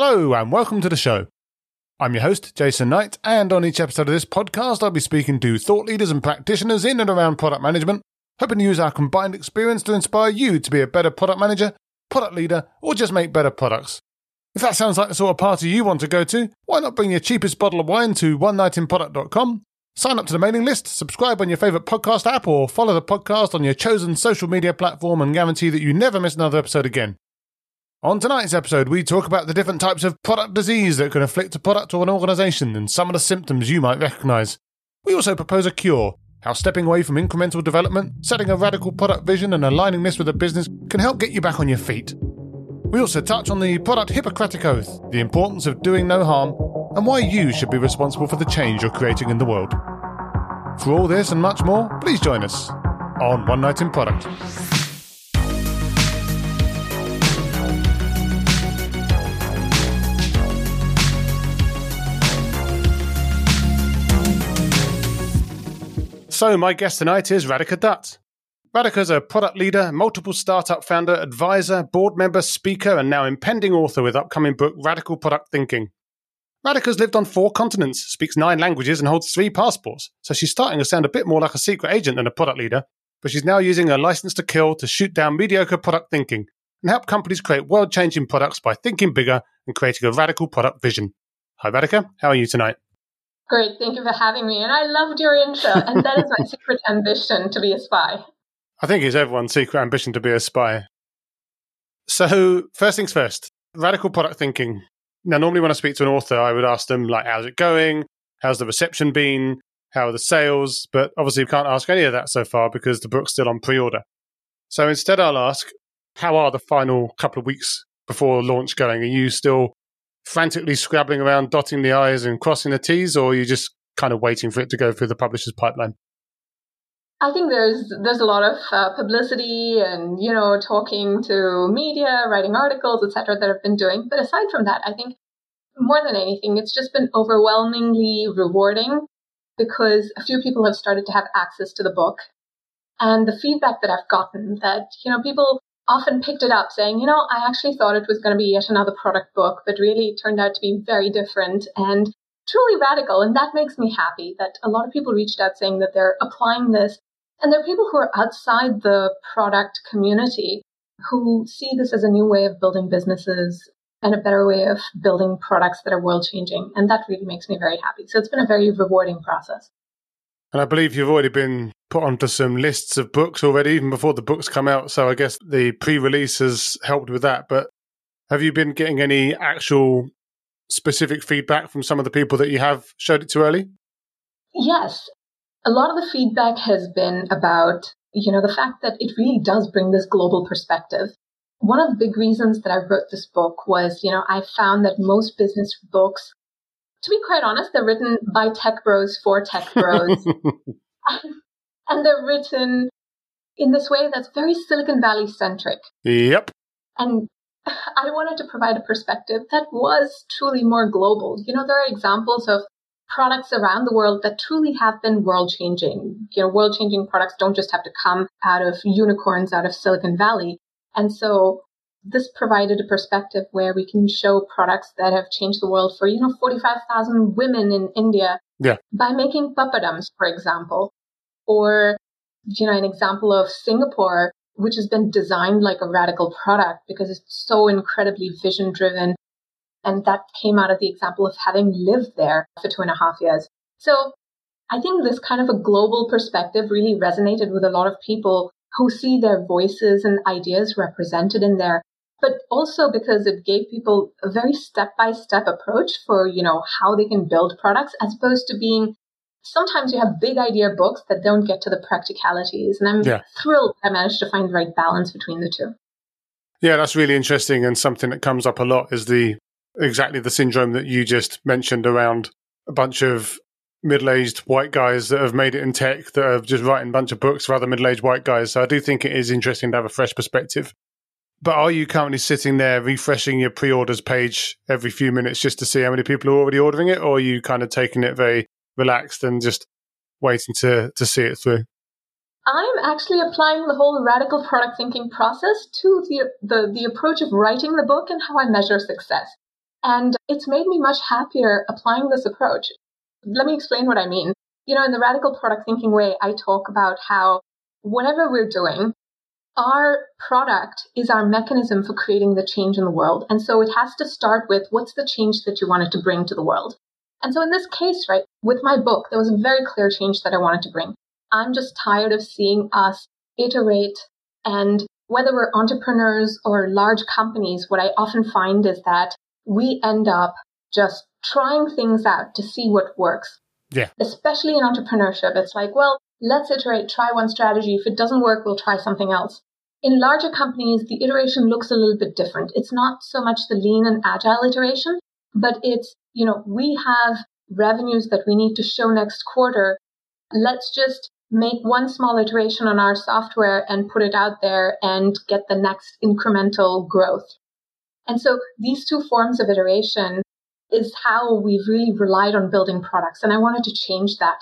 Hello, and welcome to the show. I'm your host, Jason Knight, and on each episode of this podcast, I'll be speaking to thought leaders and practitioners in and around product management, hoping to use our combined experience to inspire you to be a better product manager, product leader, or just make better products. If that sounds like the sort of party you want to go to, why not bring your cheapest bottle of wine to onenightinproduct.com, sign up to the mailing list, subscribe on your favourite podcast app, or follow the podcast on your chosen social media platform and guarantee that you never miss another episode again. On tonight's episode, we talk about the different types of product disease that can afflict a product or an organisation and some of the symptoms you might recognise. We also propose a cure how stepping away from incremental development, setting a radical product vision, and aligning this with a business can help get you back on your feet. We also touch on the product Hippocratic Oath, the importance of doing no harm, and why you should be responsible for the change you're creating in the world. For all this and much more, please join us on One Night in Product. So, my guest tonight is Radhika Dutt. Radhika is a product leader, multiple startup founder, advisor, board member, speaker, and now impending author with upcoming book Radical Product Thinking. Radhika's lived on four continents, speaks nine languages, and holds three passports, so she's starting to sound a bit more like a secret agent than a product leader, but she's now using her license to kill to shoot down mediocre product thinking and help companies create world changing products by thinking bigger and creating a radical product vision. Hi, Radhika. How are you tonight? Great. Thank you for having me. And I loved your intro. And that is my secret ambition to be a spy. I think it's everyone's secret ambition to be a spy. So, first things first, radical product thinking. Now, normally when I speak to an author, I would ask them, like, how's it going? How's the reception been? How are the sales? But obviously, we can't ask any of that so far because the book's still on pre order. So instead, I'll ask, how are the final couple of weeks before launch going? Are you still frantically scrabbling around, dotting the I's and crossing the T's, or are you just kind of waiting for it to go through the publisher's pipeline? I think there's there's a lot of uh, publicity and you know talking to media, writing articles, etc. that I've been doing. But aside from that, I think more than anything, it's just been overwhelmingly rewarding because a few people have started to have access to the book, and the feedback that I've gotten that you know people often picked it up saying, you know, I actually thought it was going to be yet another product book, but really it turned out to be very different and truly radical. And that makes me happy that a lot of people reached out saying that they're applying this. And there are people who are outside the product community who see this as a new way of building businesses and a better way of building products that are world changing. And that really makes me very happy. So it's been a very rewarding process. And I believe you've already been put onto some lists of books already, even before the books come out. So I guess the pre release has helped with that. But have you been getting any actual specific feedback from some of the people that you have showed it to early? Yes. A lot of the feedback has been about, you know, the fact that it really does bring this global perspective. One of the big reasons that I wrote this book was, you know, I found that most business books to be quite honest, they're written by tech bros for tech bros. and they're written in this way that's very Silicon Valley centric. Yep. And I wanted to provide a perspective that was truly more global. You know, there are examples of products around the world that truly have been world changing. You know, world changing products don't just have to come out of unicorns out of Silicon Valley. And so this provided a perspective where we can show products that have changed the world for, you know, 45,000 women in India yeah. by making papadums, for example, or, you know, an example of Singapore, which has been designed like a radical product because it's so incredibly vision driven. And that came out of the example of having lived there for two and a half years. So I think this kind of a global perspective really resonated with a lot of people who see their voices and ideas represented in there but also because it gave people a very step by step approach for, you know, how they can build products as opposed to being sometimes you have big idea books that don't get to the practicalities. And I'm yeah. thrilled I managed to find the right balance between the two. Yeah, that's really interesting. And something that comes up a lot is the exactly the syndrome that you just mentioned around a bunch of middle aged white guys that have made it in tech that are just writing a bunch of books for other middle aged white guys. So I do think it is interesting to have a fresh perspective but are you currently sitting there refreshing your pre-orders page every few minutes just to see how many people are already ordering it, or are you kind of taking it very relaxed and just waiting to to see it through? I'm actually applying the whole radical product thinking process to the, the, the approach of writing the book and how I measure success. And it's made me much happier applying this approach. Let me explain what I mean. You know, in the radical product thinking way, I talk about how whatever we're doing, our product is our mechanism for creating the change in the world. And so it has to start with what's the change that you wanted to bring to the world? And so in this case, right, with my book, there was a very clear change that I wanted to bring. I'm just tired of seeing us iterate and whether we're entrepreneurs or large companies, what I often find is that we end up just trying things out to see what works. Yeah. Especially in entrepreneurship, it's like, well, let's iterate, try one strategy. If it doesn't work, we'll try something else. In larger companies, the iteration looks a little bit different. It's not so much the lean and agile iteration, but it's, you know, we have revenues that we need to show next quarter. Let's just make one small iteration on our software and put it out there and get the next incremental growth. And so these two forms of iteration is how we've really relied on building products. And I wanted to change that.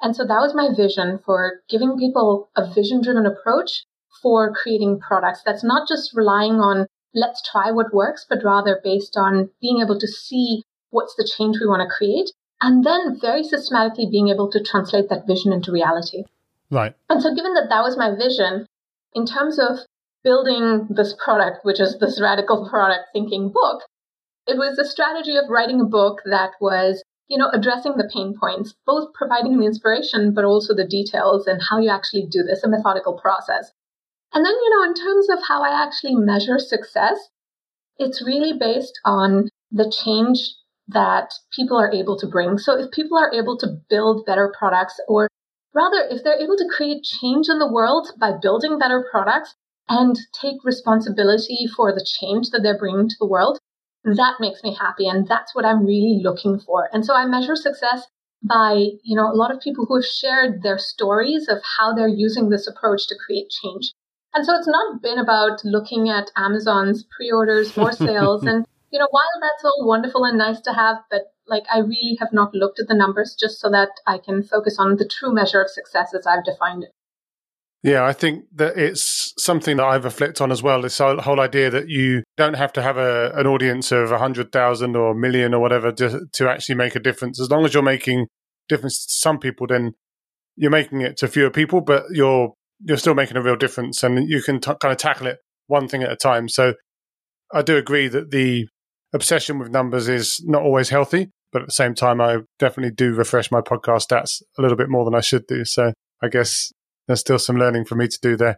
And so that was my vision for giving people a vision driven approach for creating products that's not just relying on let's try what works, but rather based on being able to see what's the change we want to create and then very systematically being able to translate that vision into reality. Right. And so, given that that was my vision, in terms of building this product, which is this radical product thinking book, it was a strategy of writing a book that was, you know, addressing the pain points, both providing the inspiration, but also the details and how you actually do this, a methodical process. And then, you know, in terms of how I actually measure success, it's really based on the change that people are able to bring. So if people are able to build better products, or rather, if they're able to create change in the world by building better products and take responsibility for the change that they're bringing to the world, that makes me happy. And that's what I'm really looking for. And so I measure success by, you know, a lot of people who have shared their stories of how they're using this approach to create change. And so it's not been about looking at Amazon's pre-orders or sales. and, you know, while that's all wonderful and nice to have, but like I really have not looked at the numbers just so that I can focus on the true measure of success as I've defined it. Yeah, I think that it's something that I've reflected on as well. This whole idea that you don't have to have a, an audience of 100,000 or a million or whatever to, to actually make a difference. As long as you're making difference to some people, then you're making it to fewer people, but you're you're still making a real difference, and you can t- kind of tackle it one thing at a time. So I do agree that the obsession with numbers is not always healthy, but at the same time, I definitely do refresh my podcast stats a little bit more than I should do. So I guess there's still some learning for me to do there.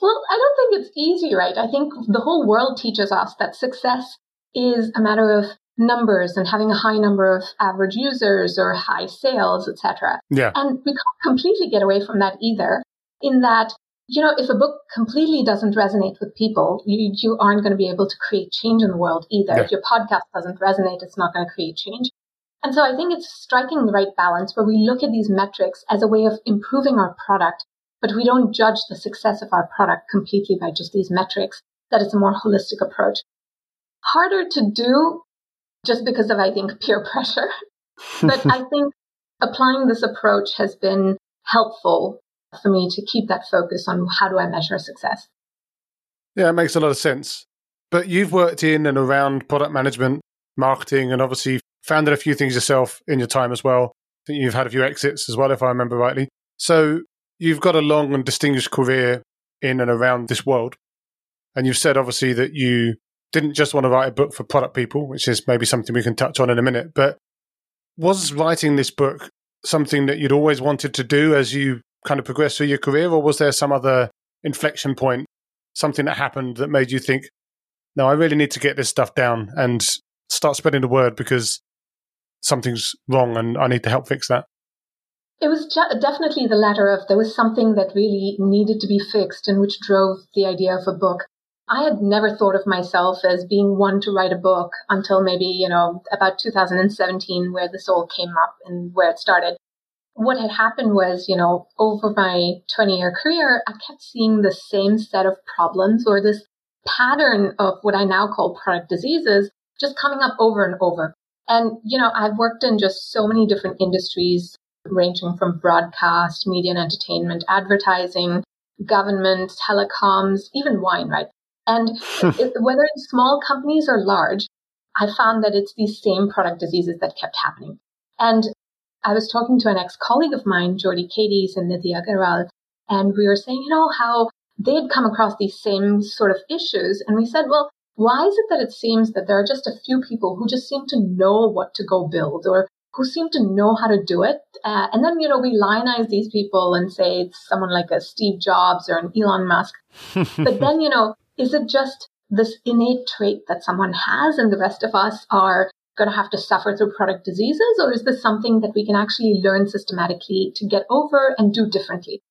Well, I don't think it's easy, right? I think the whole world teaches us that success is a matter of numbers and having a high number of average users or high sales, etc. Yeah. And we can't completely get away from that either in that, you know, if a book completely doesn't resonate with people, you, you aren't going to be able to create change in the world either. Yeah. If your podcast doesn't resonate, it's not going to create change. And so I think it's striking the right balance where we look at these metrics as a way of improving our product, but we don't judge the success of our product completely by just these metrics, that it's a more holistic approach. Harder to do just because of, I think, peer pressure. but I think applying this approach has been helpful for me to keep that focus on how do I measure success. Yeah, it makes a lot of sense. But you've worked in and around product management, marketing, and obviously founded a few things yourself in your time as well. I think you've had a few exits as well, if I remember rightly. So you've got a long and distinguished career in and around this world. And you've said obviously that you didn't just want to write a book for product people, which is maybe something we can touch on in a minute. But was writing this book something that you'd always wanted to do as you kind of progress through your career, or was there some other inflection point, something that happened that made you think, no, I really need to get this stuff down and start spreading the word because something's wrong and I need to help fix that? It was ju- definitely the latter of there was something that really needed to be fixed and which drove the idea of a book. I had never thought of myself as being one to write a book until maybe, you know, about 2017, where this all came up and where it started what had happened was, you know, over my 20 year career, I kept seeing the same set of problems or this pattern of what I now call product diseases just coming up over and over. And, you know, I've worked in just so many different industries, ranging from broadcast, media and entertainment, advertising, government, telecoms, even wine, right? And it, whether in small companies or large, I found that it's these same product diseases that kept happening. And I was talking to an ex colleague of mine, Geordie Kaytes and Nidhi Agarwal, and we were saying, you know, how they had come across these same sort of issues. And we said, well, why is it that it seems that there are just a few people who just seem to know what to go build or who seem to know how to do it? Uh, and then, you know, we lionize these people and say it's someone like a Steve Jobs or an Elon Musk. but then, you know, is it just this innate trait that someone has and the rest of us are going to have to suffer through product diseases? Or is this something that we can actually learn systematically to get over and do differently?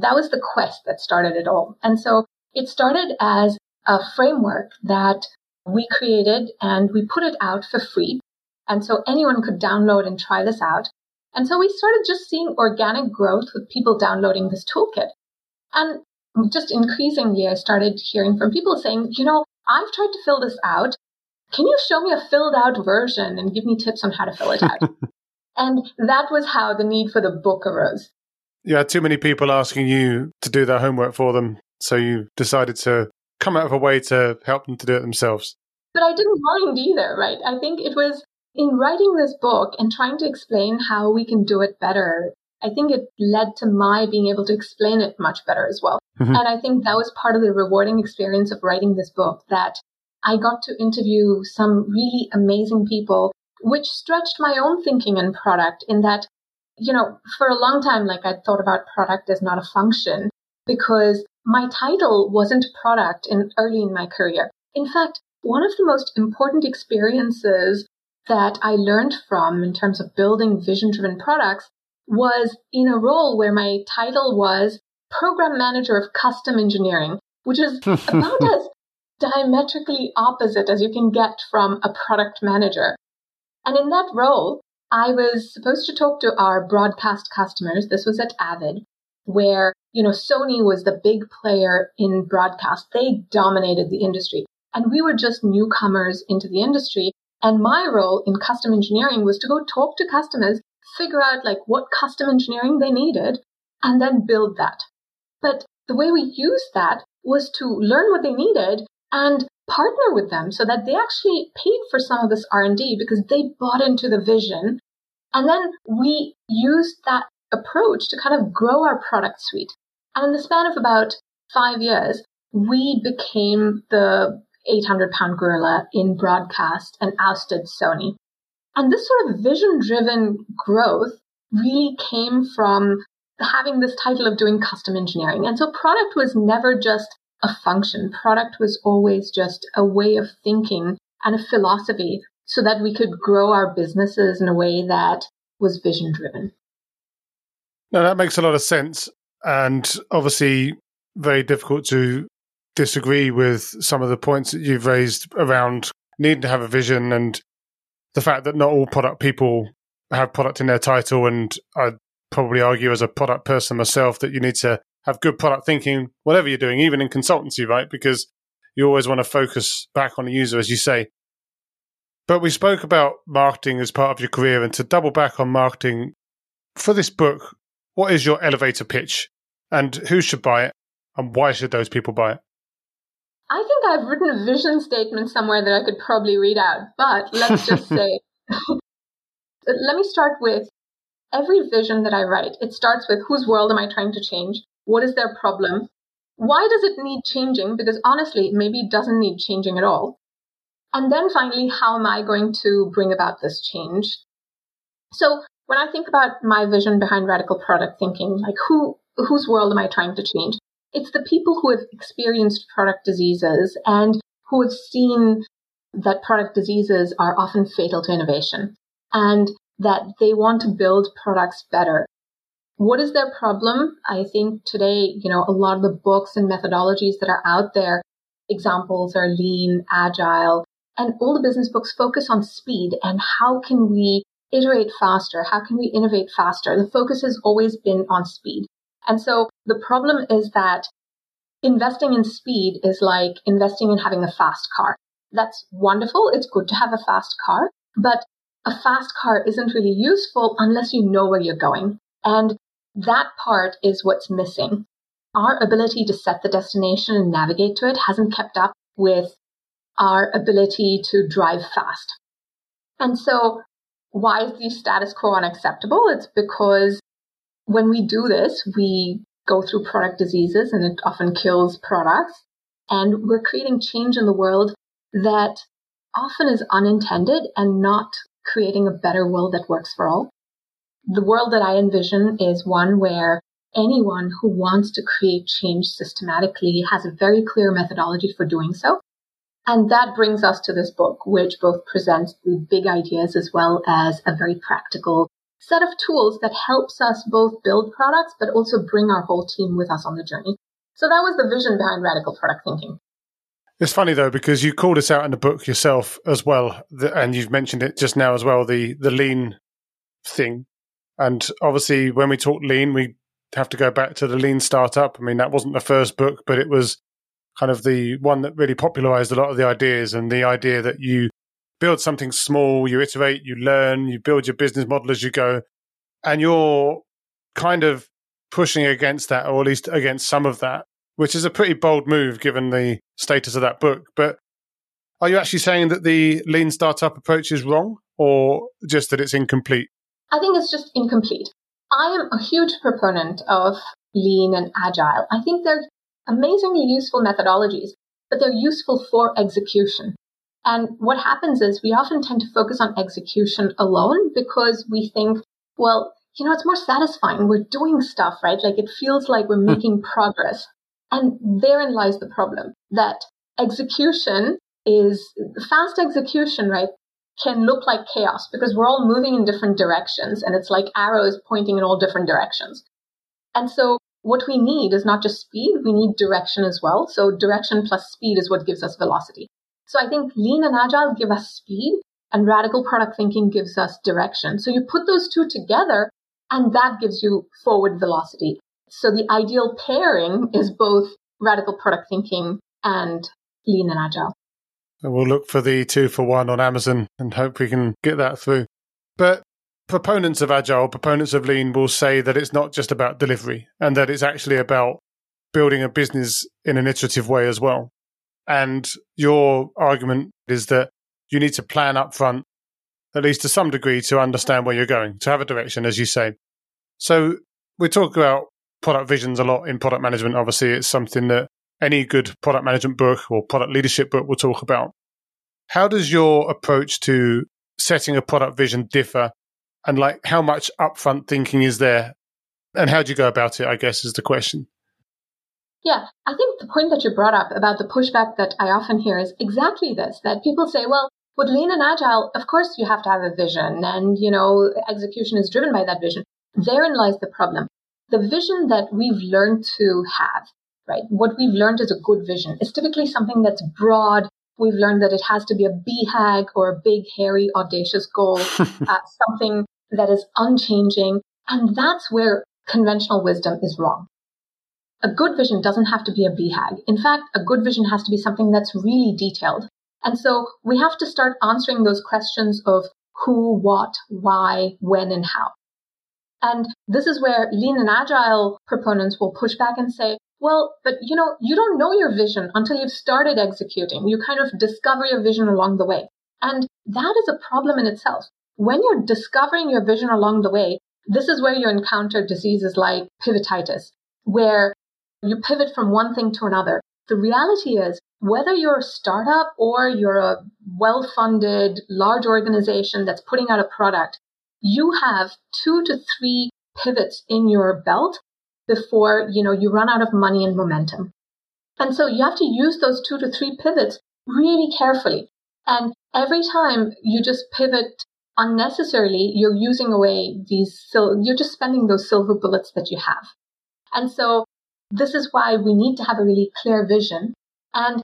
That was the quest that started it all. And so it started as a framework that we created and we put it out for free. And so anyone could download and try this out. And so we started just seeing organic growth with people downloading this toolkit. And just increasingly, I started hearing from people saying, you know, I've tried to fill this out. Can you show me a filled out version and give me tips on how to fill it out? and that was how the need for the book arose. You had too many people asking you to do their homework for them. So you decided to come out of a way to help them to do it themselves. But I didn't mind either, right? I think it was in writing this book and trying to explain how we can do it better. I think it led to my being able to explain it much better as well. Mm-hmm. And I think that was part of the rewarding experience of writing this book that I got to interview some really amazing people, which stretched my own thinking and product in that, you know, for a long time, like I thought about product as not a function because my title wasn't product in early in my career. In fact, one of the most important experiences that I learned from in terms of building vision driven products was in a role where my title was program manager of custom engineering, which is about as diametrically opposite as you can get from a product manager. And in that role, I was supposed to talk to our broadcast customers. This was at Avid, where, you know, Sony was the big player in broadcast. They dominated the industry. And we were just newcomers into the industry. And my role in custom engineering was to go talk to customers, figure out like what custom engineering they needed, and then build that. But the way we used that was to learn what they needed and partner with them so that they actually paid for some of this R&D because they bought into the vision. And then we used that approach to kind of grow our product suite. And in the span of about five years, we became the 800 pound gorilla in broadcast and ousted Sony. And this sort of vision driven growth really came from having this title of doing custom engineering. And so product was never just a function. Product was always just a way of thinking and a philosophy so that we could grow our businesses in a way that was vision driven. Now, that makes a lot of sense. And obviously, very difficult to disagree with some of the points that you've raised around needing to have a vision and the fact that not all product people have product in their title. And I probably argue as a product person myself that you need to have good product thinking, whatever you're doing, even in consultancy, right? Because you always want to focus back on the user, as you say. But we spoke about marketing as part of your career, and to double back on marketing for this book, what is your elevator pitch, and who should buy it, and why should those people buy it? I think I've written a vision statement somewhere that I could probably read out, but let's just say, let me start with every vision that I write. It starts with whose world am I trying to change? What is their problem? Why does it need changing? Because honestly, maybe it doesn't need changing at all. And then finally, how am I going to bring about this change? So when I think about my vision behind radical product thinking, like who, whose world am I trying to change? It's the people who have experienced product diseases and who have seen that product diseases are often fatal to innovation and that they want to build products better what is their problem? I think today, you know, a lot of the books and methodologies that are out there, examples are lean, agile, and all the business books focus on speed and how can we iterate faster? How can we innovate faster? The focus has always been on speed. And so the problem is that investing in speed is like investing in having a fast car. That's wonderful. It's good to have a fast car, but a fast car isn't really useful unless you know where you're going. And that part is what's missing. Our ability to set the destination and navigate to it hasn't kept up with our ability to drive fast. And so why is the status quo unacceptable? It's because when we do this, we go through product diseases and it often kills products. And we're creating change in the world that often is unintended and not creating a better world that works for all. The world that I envision is one where anyone who wants to create change systematically has a very clear methodology for doing so. And that brings us to this book, which both presents the big ideas as well as a very practical set of tools that helps us both build products, but also bring our whole team with us on the journey. So that was the vision behind radical product thinking. It's funny though because you called us out in the book yourself as well, and you've mentioned it just now as well the the lean thing. And obviously, when we talk lean, we have to go back to the lean startup. I mean, that wasn't the first book, but it was kind of the one that really popularized a lot of the ideas and the idea that you build something small, you iterate, you learn, you build your business model as you go, and you're kind of pushing against that, or at least against some of that, which is a pretty bold move given the status of that book. But are you actually saying that the lean startup approach is wrong, or just that it's incomplete? I think it's just incomplete. I am a huge proponent of lean and agile. I think they're amazingly useful methodologies, but they're useful for execution. And what happens is we often tend to focus on execution alone because we think, well, you know, it's more satisfying. We're doing stuff, right? Like it feels like we're hmm. making progress. And therein lies the problem that execution is fast execution, right? Can look like chaos because we're all moving in different directions and it's like arrows pointing in all different directions. And so what we need is not just speed, we need direction as well. So direction plus speed is what gives us velocity. So I think lean and agile give us speed and radical product thinking gives us direction. So you put those two together and that gives you forward velocity. So the ideal pairing is both radical product thinking and lean and agile. We'll look for the two for one on Amazon and hope we can get that through. But proponents of agile, proponents of lean will say that it's not just about delivery and that it's actually about building a business in an iterative way as well. And your argument is that you need to plan up front, at least to some degree, to understand where you're going, to have a direction, as you say. So we talk about product visions a lot in product management. Obviously, it's something that any good product management book or product leadership book will talk about. How does your approach to setting a product vision differ? And like, how much upfront thinking is there? And how do you go about it? I guess is the question. Yeah, I think the point that you brought up about the pushback that I often hear is exactly this that people say, well, with lean and agile, of course you have to have a vision and, you know, execution is driven by that vision. Therein lies the problem. The vision that we've learned to have, right? What we've learned is a good vision. It's typically something that's broad. We've learned that it has to be a BHAG or a big, hairy, audacious goal, uh, something that is unchanging. And that's where conventional wisdom is wrong a good vision doesn't have to be a BHAG. In fact, a good vision has to be something that's really detailed. And so we have to start answering those questions of who, what, why, when, and how. And this is where lean and agile proponents will push back and say, well, but you know, you don't know your vision until you've started executing. You kind of discover your vision along the way. And that is a problem in itself. When you're discovering your vision along the way, this is where you encounter diseases like pivotitis, where you pivot from one thing to another. The reality is, whether you're a startup or you're a well funded large organization that's putting out a product, you have two to three pivots in your belt before you know you run out of money and momentum. And so you have to use those two to three pivots really carefully. And every time you just pivot unnecessarily, you're using away these, sil- you're just spending those silver bullets that you have. And so this is why we need to have a really clear vision. And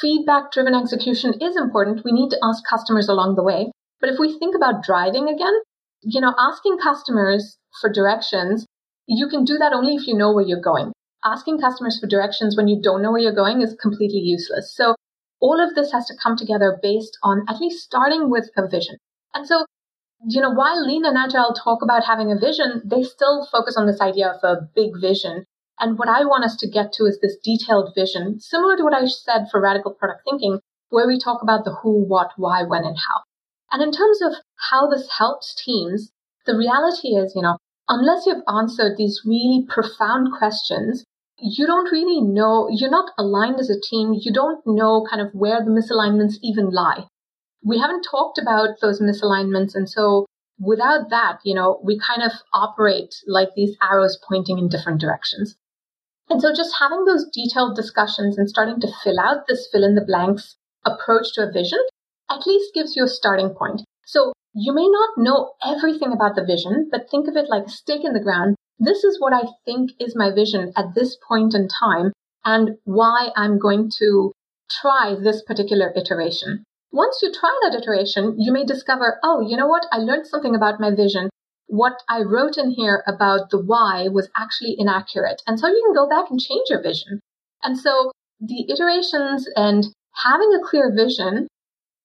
feedback driven execution is important. We need to ask customers along the way. But if we think about driving again, you know, asking customers for directions, you can do that only if you know where you're going. Asking customers for directions when you don't know where you're going is completely useless. So all of this has to come together based on at least starting with a vision. And so, you know, while lean and agile talk about having a vision, they still focus on this idea of a big vision and what I want us to get to is this detailed vision, similar to what I said for radical product thinking. where we talk about the who, what, why, when, and how. And in terms of how this helps teams, the reality is, you know, unless you've answered these really profound questions, you don't really know, you're not aligned as a team. You don't know kind of where the misalignments even lie. We haven't talked about those misalignments. And so without that, you know, we kind of operate like these arrows pointing in different directions. And so just having those detailed discussions and starting to fill out this fill in the blanks approach to a vision at least gives you a starting point. So you may not know everything about the vision, but think of it like a stake in the ground. This is what I think is my vision at this point in time and why I'm going to try this particular iteration. Once you try that iteration, you may discover, oh, you know what? I learned something about my vision what I wrote in here about the why was actually inaccurate. And so you can go back and change your vision. And so the iterations and having a clear vision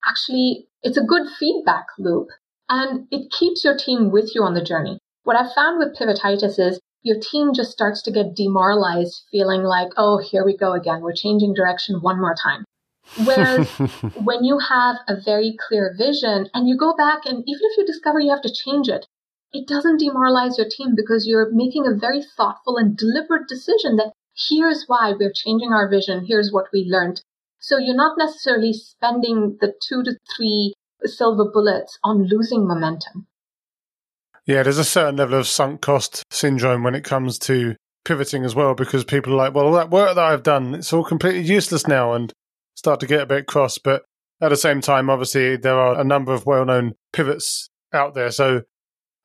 actually, it's a good feedback loop and it keeps your team with you on the journey. What I've found with pivotitis is your team just starts to get demoralized, feeling like, oh, here we go again. We're changing direction one more time. Whereas when you have a very clear vision and you go back and even if you discover you have to change it, it doesn't demoralize your team because you're making a very thoughtful and deliberate decision that here's why we're changing our vision, here's what we learned. So you're not necessarily spending the two to three silver bullets on losing momentum. Yeah, there's a certain level of sunk cost syndrome when it comes to pivoting as well, because people are like, well, all that work that I've done, it's all completely useless now, and start to get a bit cross. But at the same time, obviously, there are a number of well known pivots out there. So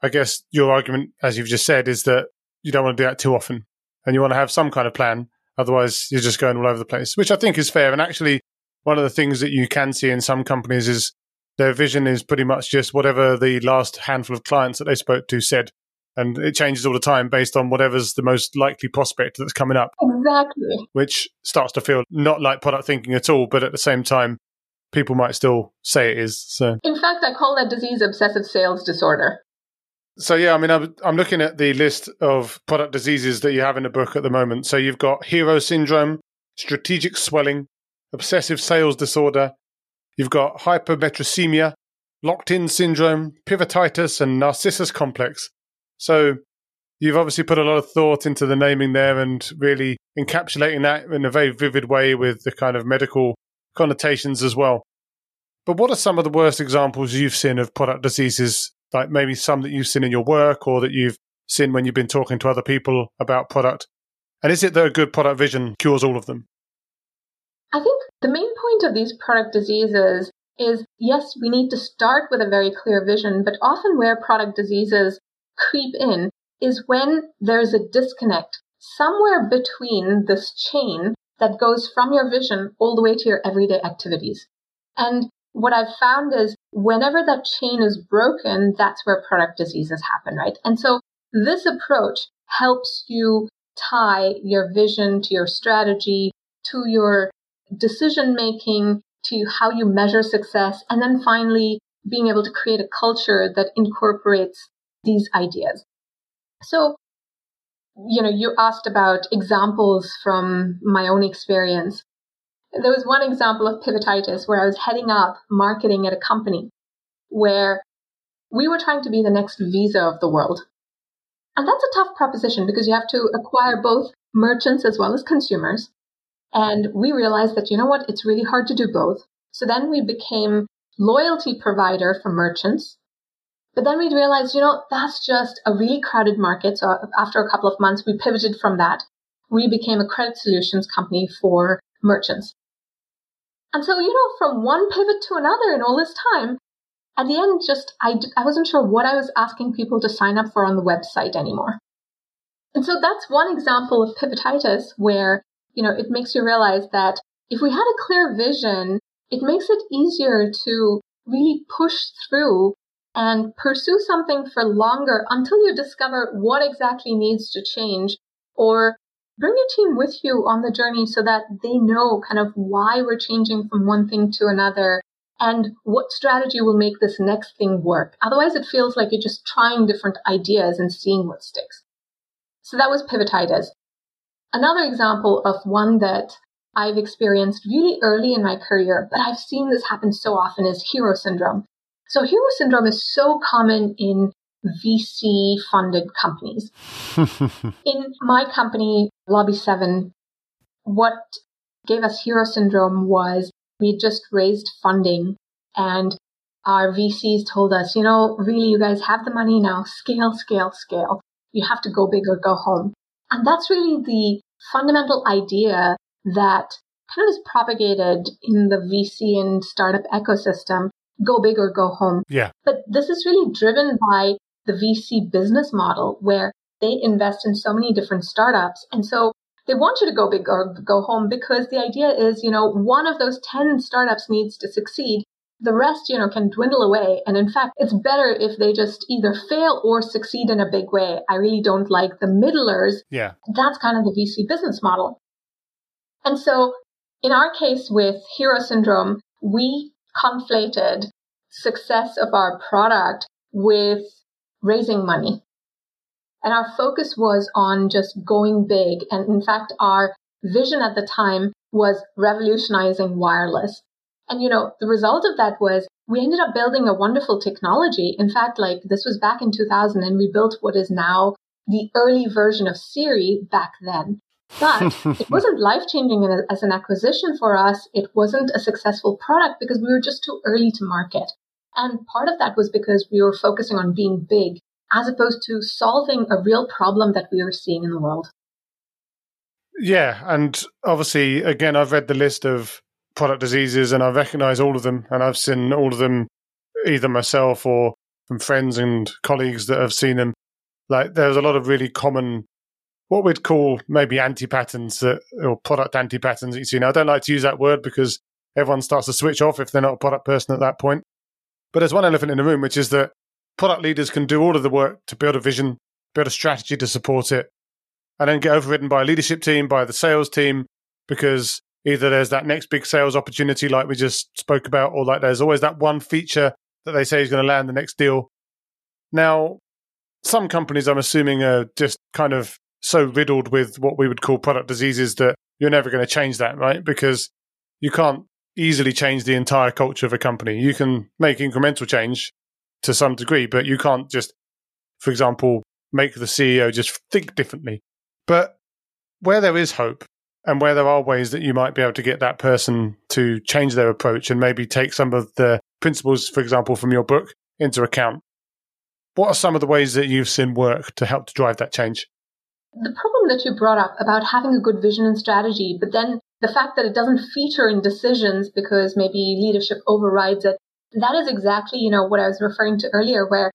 I guess your argument, as you've just said, is that you don't want to do that too often and you want to have some kind of plan. Otherwise, you're just going all over the place, which I think is fair. And actually, one of the things that you can see in some companies is their vision is pretty much just whatever the last handful of clients that they spoke to said. And it changes all the time based on whatever's the most likely prospect that's coming up. Exactly. Which starts to feel not like product thinking at all, but at the same time, people might still say it is. So, in fact, I call that disease obsessive sales disorder. So yeah, I mean, I'm, I'm looking at the list of product diseases that you have in the book at the moment. So you've got hero syndrome, strategic swelling, obsessive sales disorder. You've got hypermetricemia, locked-in syndrome, pivotitis, and narcissus complex. So you've obviously put a lot of thought into the naming there and really encapsulating that in a very vivid way with the kind of medical connotations as well. But what are some of the worst examples you've seen of product diseases like maybe some that you've seen in your work or that you've seen when you've been talking to other people about product? And is it that a good product vision cures all of them? I think the main point of these product diseases is yes, we need to start with a very clear vision, but often where product diseases creep in is when there's a disconnect somewhere between this chain that goes from your vision all the way to your everyday activities. And what I've found is whenever that chain is broken, that's where product diseases happen, right? And so this approach helps you tie your vision to your strategy, to your decision making, to how you measure success, and then finally being able to create a culture that incorporates these ideas. So, you know, you asked about examples from my own experience. There was one example of pivotitis where I was heading up marketing at a company where we were trying to be the next Visa of the world. And that's a tough proposition because you have to acquire both merchants as well as consumers. And we realized that, you know what, it's really hard to do both. So then we became loyalty provider for merchants. But then we realized, you know, that's just a really crowded market. So after a couple of months, we pivoted from that. We became a credit solutions company for merchants. And so, you know, from one pivot to another in all this time, at the end, just I, I wasn't sure what I was asking people to sign up for on the website anymore. And so that's one example of pivotitis where, you know, it makes you realize that if we had a clear vision, it makes it easier to really push through and pursue something for longer until you discover what exactly needs to change or bring your team with you on the journey so that they know kind of why we're changing from one thing to another and what strategy will make this next thing work. Otherwise, it feels like you're just trying different ideas and seeing what sticks. So that was pivotitis. Another example of one that I've experienced really early in my career, but I've seen this happen so often is hero syndrome. So hero syndrome is so common in VC funded companies. in my company, Lobby 7, what gave us hero syndrome was we just raised funding and our VCs told us, you know, really, you guys have the money now, scale, scale, scale. You have to go big or go home. And that's really the fundamental idea that kind of is propagated in the VC and startup ecosystem go big or go home. Yeah. But this is really driven by the VC business model where they invest in so many different startups. And so they want you to go big or go home because the idea is, you know, one of those 10 startups needs to succeed. The rest, you know, can dwindle away. And in fact, it's better if they just either fail or succeed in a big way. I really don't like the middlers. Yeah. That's kind of the VC business model. And so in our case with hero syndrome, we conflated success of our product with raising money. And our focus was on just going big. And in fact, our vision at the time was revolutionizing wireless. And, you know, the result of that was we ended up building a wonderful technology. In fact, like this was back in 2000 and we built what is now the early version of Siri back then. But it wasn't life changing as an acquisition for us. It wasn't a successful product because we were just too early to market. And part of that was because we were focusing on being big as opposed to solving a real problem that we are seeing in the world. Yeah. And obviously, again, I've read the list of product diseases and I recognize all of them and I've seen all of them either myself or from friends and colleagues that have seen them. Like there's a lot of really common what we'd call maybe anti patterns or product anti patterns that you see. Now, I don't like to use that word because everyone starts to switch off if they're not a product person at that point. But there's one elephant in the room, which is that product leaders can do all of the work to build a vision, build a strategy to support it, and then get overridden by a leadership team, by the sales team, because either there's that next big sales opportunity like we just spoke about, or like there's always that one feature that they say is going to land the next deal. Now, some companies, I'm assuming, are just kind of so riddled with what we would call product diseases that you're never going to change that, right? Because you can't easily change the entire culture of a company. You can make incremental change to some degree, but you can't just, for example, make the CEO just think differently. But where there is hope and where there are ways that you might be able to get that person to change their approach and maybe take some of the principles, for example, from your book into account, what are some of the ways that you've seen work to help to drive that change? The problem that you brought up about having a good vision and strategy, but then the fact that it doesn't feature in decisions because maybe leadership overrides it, that is exactly, you know, what I was referring to earlier, where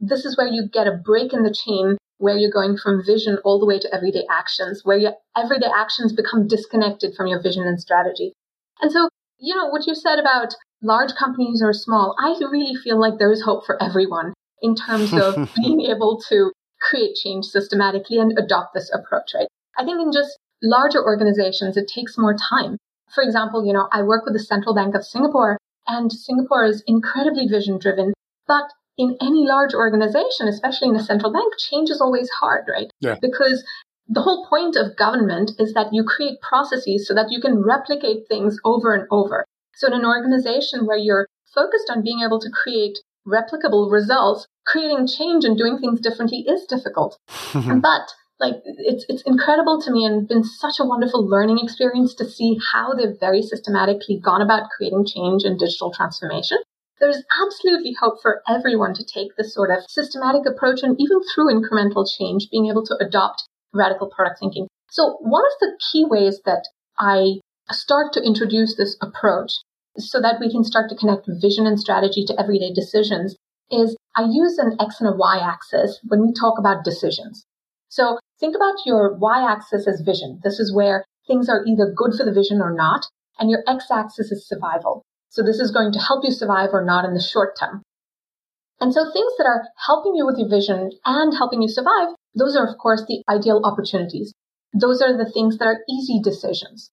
this is where you get a break in the chain where you're going from vision all the way to everyday actions, where your everyday actions become disconnected from your vision and strategy. And so, you know, what you said about large companies or small, I really feel like there is hope for everyone in terms of being able to create change systematically and adopt this approach, right? I think in just larger organizations, it takes more time. For example, you know, I work with the Central Bank of Singapore and Singapore is incredibly vision driven, but in any large organization, especially in a central bank, change is always hard, right? Yeah. Because the whole point of government is that you create processes so that you can replicate things over and over. So in an organization where you're focused on being able to create replicable results, creating change and doing things differently is difficult. but like it's it's incredible to me and been such a wonderful learning experience to see how they've very systematically gone about creating change and digital transformation. There's absolutely hope for everyone to take this sort of systematic approach and even through incremental change, being able to adopt radical product thinking. So one of the key ways that I start to introduce this approach so that we can start to connect vision and strategy to everyday decisions is I use an X and a Y axis when we talk about decisions. So think about your Y axis as vision. This is where things are either good for the vision or not. And your X axis is survival. So this is going to help you survive or not in the short term. And so things that are helping you with your vision and helping you survive, those are of course the ideal opportunities. Those are the things that are easy decisions.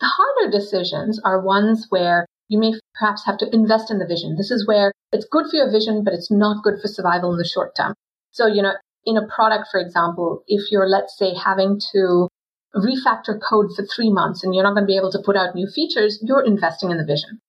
The harder decisions are ones where you may perhaps have to invest in the vision. This is where it's good for your vision, but it's not good for survival in the short term. So, you know, in a product, for example, if you're, let's say, having to refactor code for three months and you're not going to be able to put out new features, you're investing in the vision.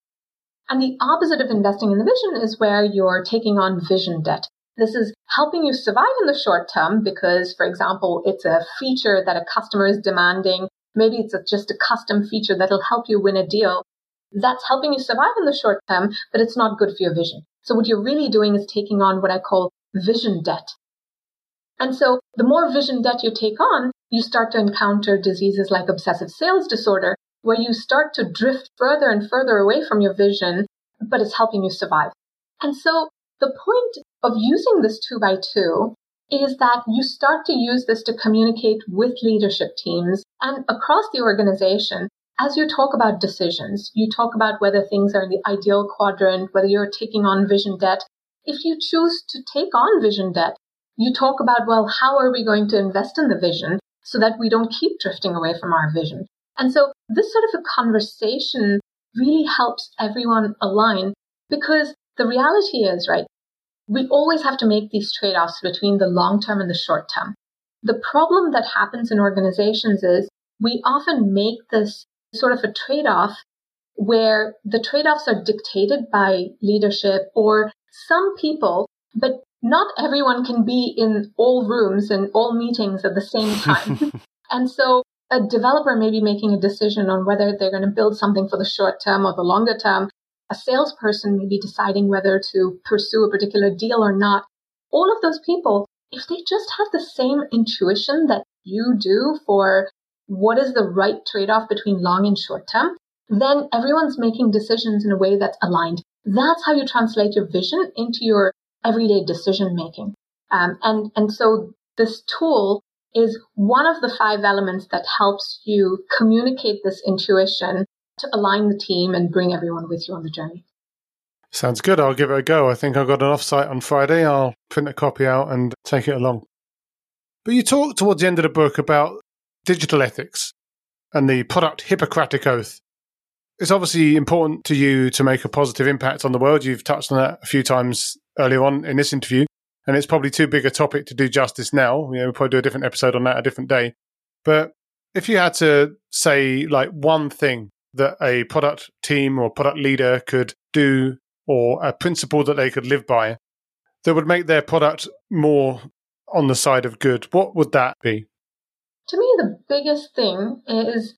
And the opposite of investing in the vision is where you're taking on vision debt. This is helping you survive in the short term because, for example, it's a feature that a customer is demanding. Maybe it's a, just a custom feature that'll help you win a deal. That's helping you survive in the short term, but it's not good for your vision. So what you're really doing is taking on what I call vision debt. And so the more vision debt you take on, you start to encounter diseases like obsessive sales disorder, where you start to drift further and further away from your vision, but it's helping you survive. And so the point of using this two by two is that you start to use this to communicate with leadership teams and across the organization as you talk about decisions. You talk about whether things are in the ideal quadrant, whether you're taking on vision debt. If you choose to take on vision debt, you talk about, well, how are we going to invest in the vision so that we don't keep drifting away from our vision? And so this sort of a conversation really helps everyone align because the reality is, right, we always have to make these trade offs between the long term and the short term. The problem that happens in organizations is we often make this sort of a trade off where the trade offs are dictated by leadership or some people, but not everyone can be in all rooms and all meetings at the same time. and so a developer may be making a decision on whether they're going to build something for the short term or the longer term. A salesperson may be deciding whether to pursue a particular deal or not. All of those people, if they just have the same intuition that you do for what is the right trade off between long and short term, then everyone's making decisions in a way that's aligned. That's how you translate your vision into your everyday decision making. Um, and, and so this tool is one of the five elements that helps you communicate this intuition to align the team and bring everyone with you on the journey. Sounds good. I'll give it a go. I think I've got an offsite on Friday. I'll print a copy out and take it along. But you talk towards the end of the book about digital ethics and the product Hippocratic Oath. It's obviously important to you to make a positive impact on the world. You've touched on that a few times earlier on in this interview, and it's probably too big a topic to do justice now. You know, we'll probably do a different episode on that a different day. But if you had to say like one thing that a product team or product leader could do or a principle that they could live by that would make their product more on the side of good, what would that be? To me, the biggest thing is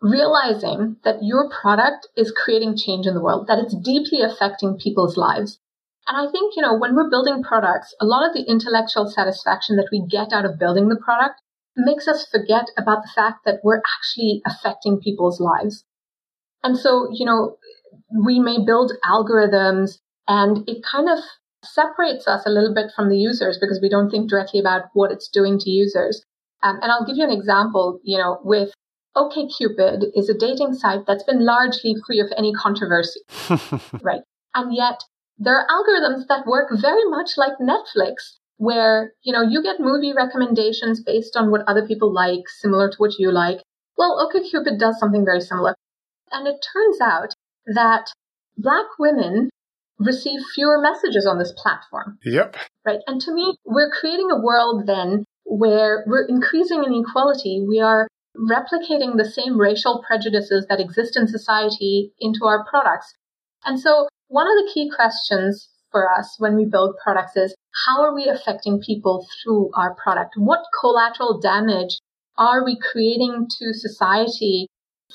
realizing that your product is creating change in the world, that it's deeply affecting people's lives. And I think, you know, when we're building products, a lot of the intellectual satisfaction that we get out of building the product makes us forget about the fact that we're actually affecting people's lives. And so, you know, we may build algorithms and it kind of separates us a little bit from the users because we don't think directly about what it's doing to users. Um, and I'll give you an example, you know, with OKCupid is a dating site that's been largely free of any controversy, right? And yet there are algorithms that work very much like Netflix, where, you know, you get movie recommendations based on what other people like, similar to what you like. Well, OkCupid does something very similar. And it turns out that black women receive fewer messages on this platform. Yep. Right. And to me, we're creating a world then where we're increasing inequality. We are replicating the same racial prejudices that exist in society into our products. And so one of the key questions for us when we build products is how are we affecting people through our product? What collateral damage are we creating to society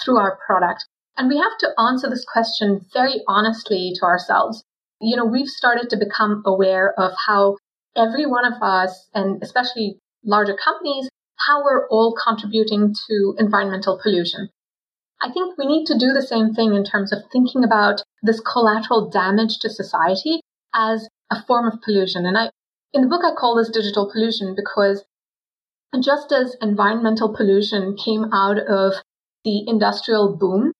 through our product? And we have to answer this question very honestly to ourselves. You know, we've started to become aware of how every one of us, and especially larger companies, how we're all contributing to environmental pollution. I think we need to do the same thing in terms of thinking about this collateral damage to society as a form of pollution. And I, in the book, I call this digital pollution because just as environmental pollution came out of the industrial boom,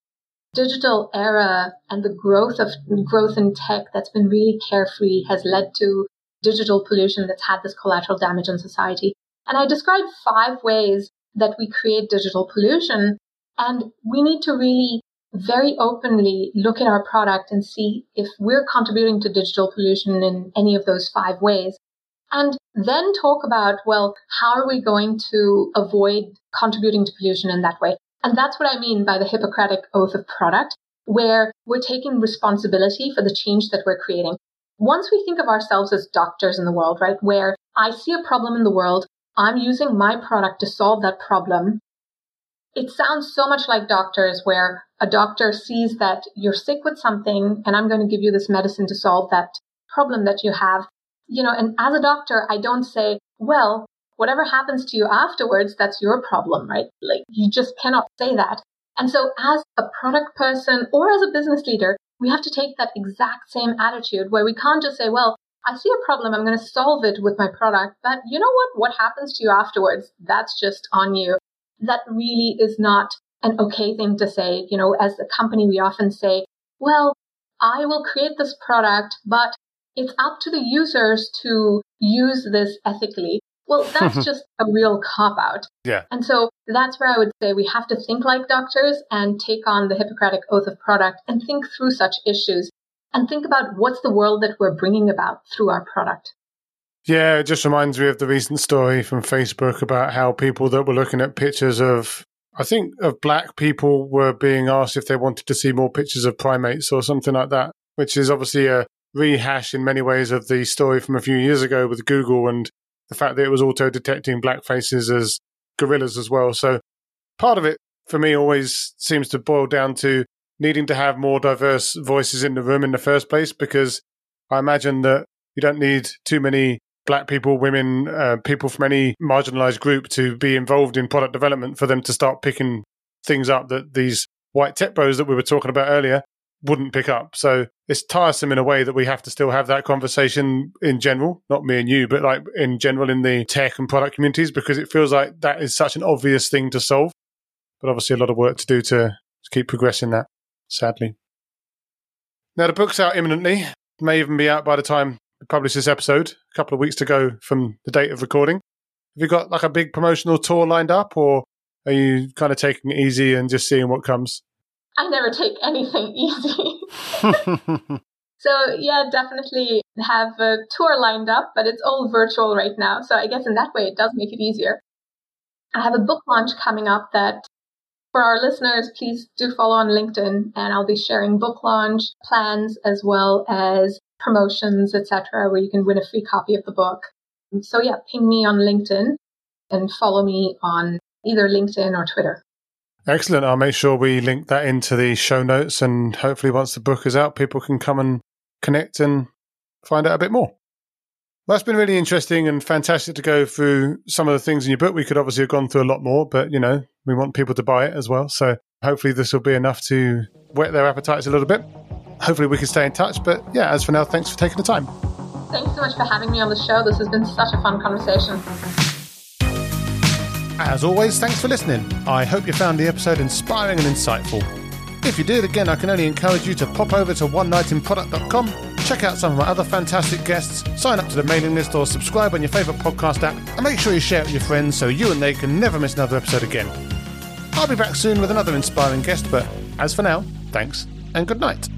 digital era and the growth of growth in tech that's been really carefree has led to digital pollution that's had this collateral damage on society. And I described five ways that we create digital pollution and we need to really very openly look at our product and see if we're contributing to digital pollution in any of those five ways. And then talk about, well, how are we going to avoid contributing to pollution in that way? And that's what I mean by the Hippocratic oath of product, where we're taking responsibility for the change that we're creating. Once we think of ourselves as doctors in the world, right, where I see a problem in the world, I'm using my product to solve that problem. It sounds so much like doctors, where a doctor sees that you're sick with something and I'm going to give you this medicine to solve that problem that you have. You know, and as a doctor, I don't say, well, whatever happens to you afterwards, that's your problem, right? Like you just cannot say that. And so as a product person or as a business leader, we have to take that exact same attitude where we can't just say, well, I see a problem, I'm going to solve it with my product. But you know what? What happens to you afterwards? That's just on you. That really is not an okay thing to say. You know, as a company, we often say, well, I will create this product, but it's up to the users to use this ethically. Well, that's just a real cop out. Yeah. And so that's where I would say we have to think like doctors and take on the Hippocratic Oath of Product and think through such issues and think about what's the world that we're bringing about through our product. Yeah, it just reminds me of the recent story from Facebook about how people that were looking at pictures of, I think, of black people were being asked if they wanted to see more pictures of primates or something like that, which is obviously a rehash in many ways of the story from a few years ago with Google and the fact that it was auto detecting black faces as gorillas as well. So part of it for me always seems to boil down to needing to have more diverse voices in the room in the first place because I imagine that you don't need too many black people, women, uh, people from any marginalized group to be involved in product development for them to start picking things up that these white tech bros that we were talking about earlier wouldn't pick up. So it's tiresome in a way that we have to still have that conversation in general, not me and you, but like in general in the tech and product communities, because it feels like that is such an obvious thing to solve. But obviously a lot of work to do to, to keep progressing that sadly. Now, the book's out imminently, may even be out by the time publish this episode, a couple of weeks to go from the date of recording. Have you got like a big promotional tour lined up, or are you kind of taking it easy and just seeing what comes? I never take anything easy. so, yeah, definitely have a tour lined up, but it's all virtual right now. So, I guess in that way, it does make it easier. I have a book launch coming up that for our listeners, please do follow on LinkedIn and I'll be sharing book launch plans as well as promotions, etc., where you can win a free copy of the book. So yeah, ping me on LinkedIn and follow me on either LinkedIn or Twitter. Excellent. I'll make sure we link that into the show notes and hopefully once the book is out, people can come and connect and find out a bit more. Well, that's been really interesting and fantastic to go through some of the things in your book. We could obviously have gone through a lot more, but you know, we want people to buy it as well. So hopefully this will be enough to whet their appetites a little bit. Hopefully we can stay in touch. But yeah, as for now, thanks for taking the time. Thanks so much for having me on the show. This has been such a fun conversation. As always, thanks for listening. I hope you found the episode inspiring and insightful. If you did, again, I can only encourage you to pop over to oneknightinproduct.com, check out some of my other fantastic guests, sign up to the mailing list or subscribe on your favourite podcast app, and make sure you share it with your friends so you and they can never miss another episode again. I'll be back soon with another inspiring guest, but as for now, thanks and good night.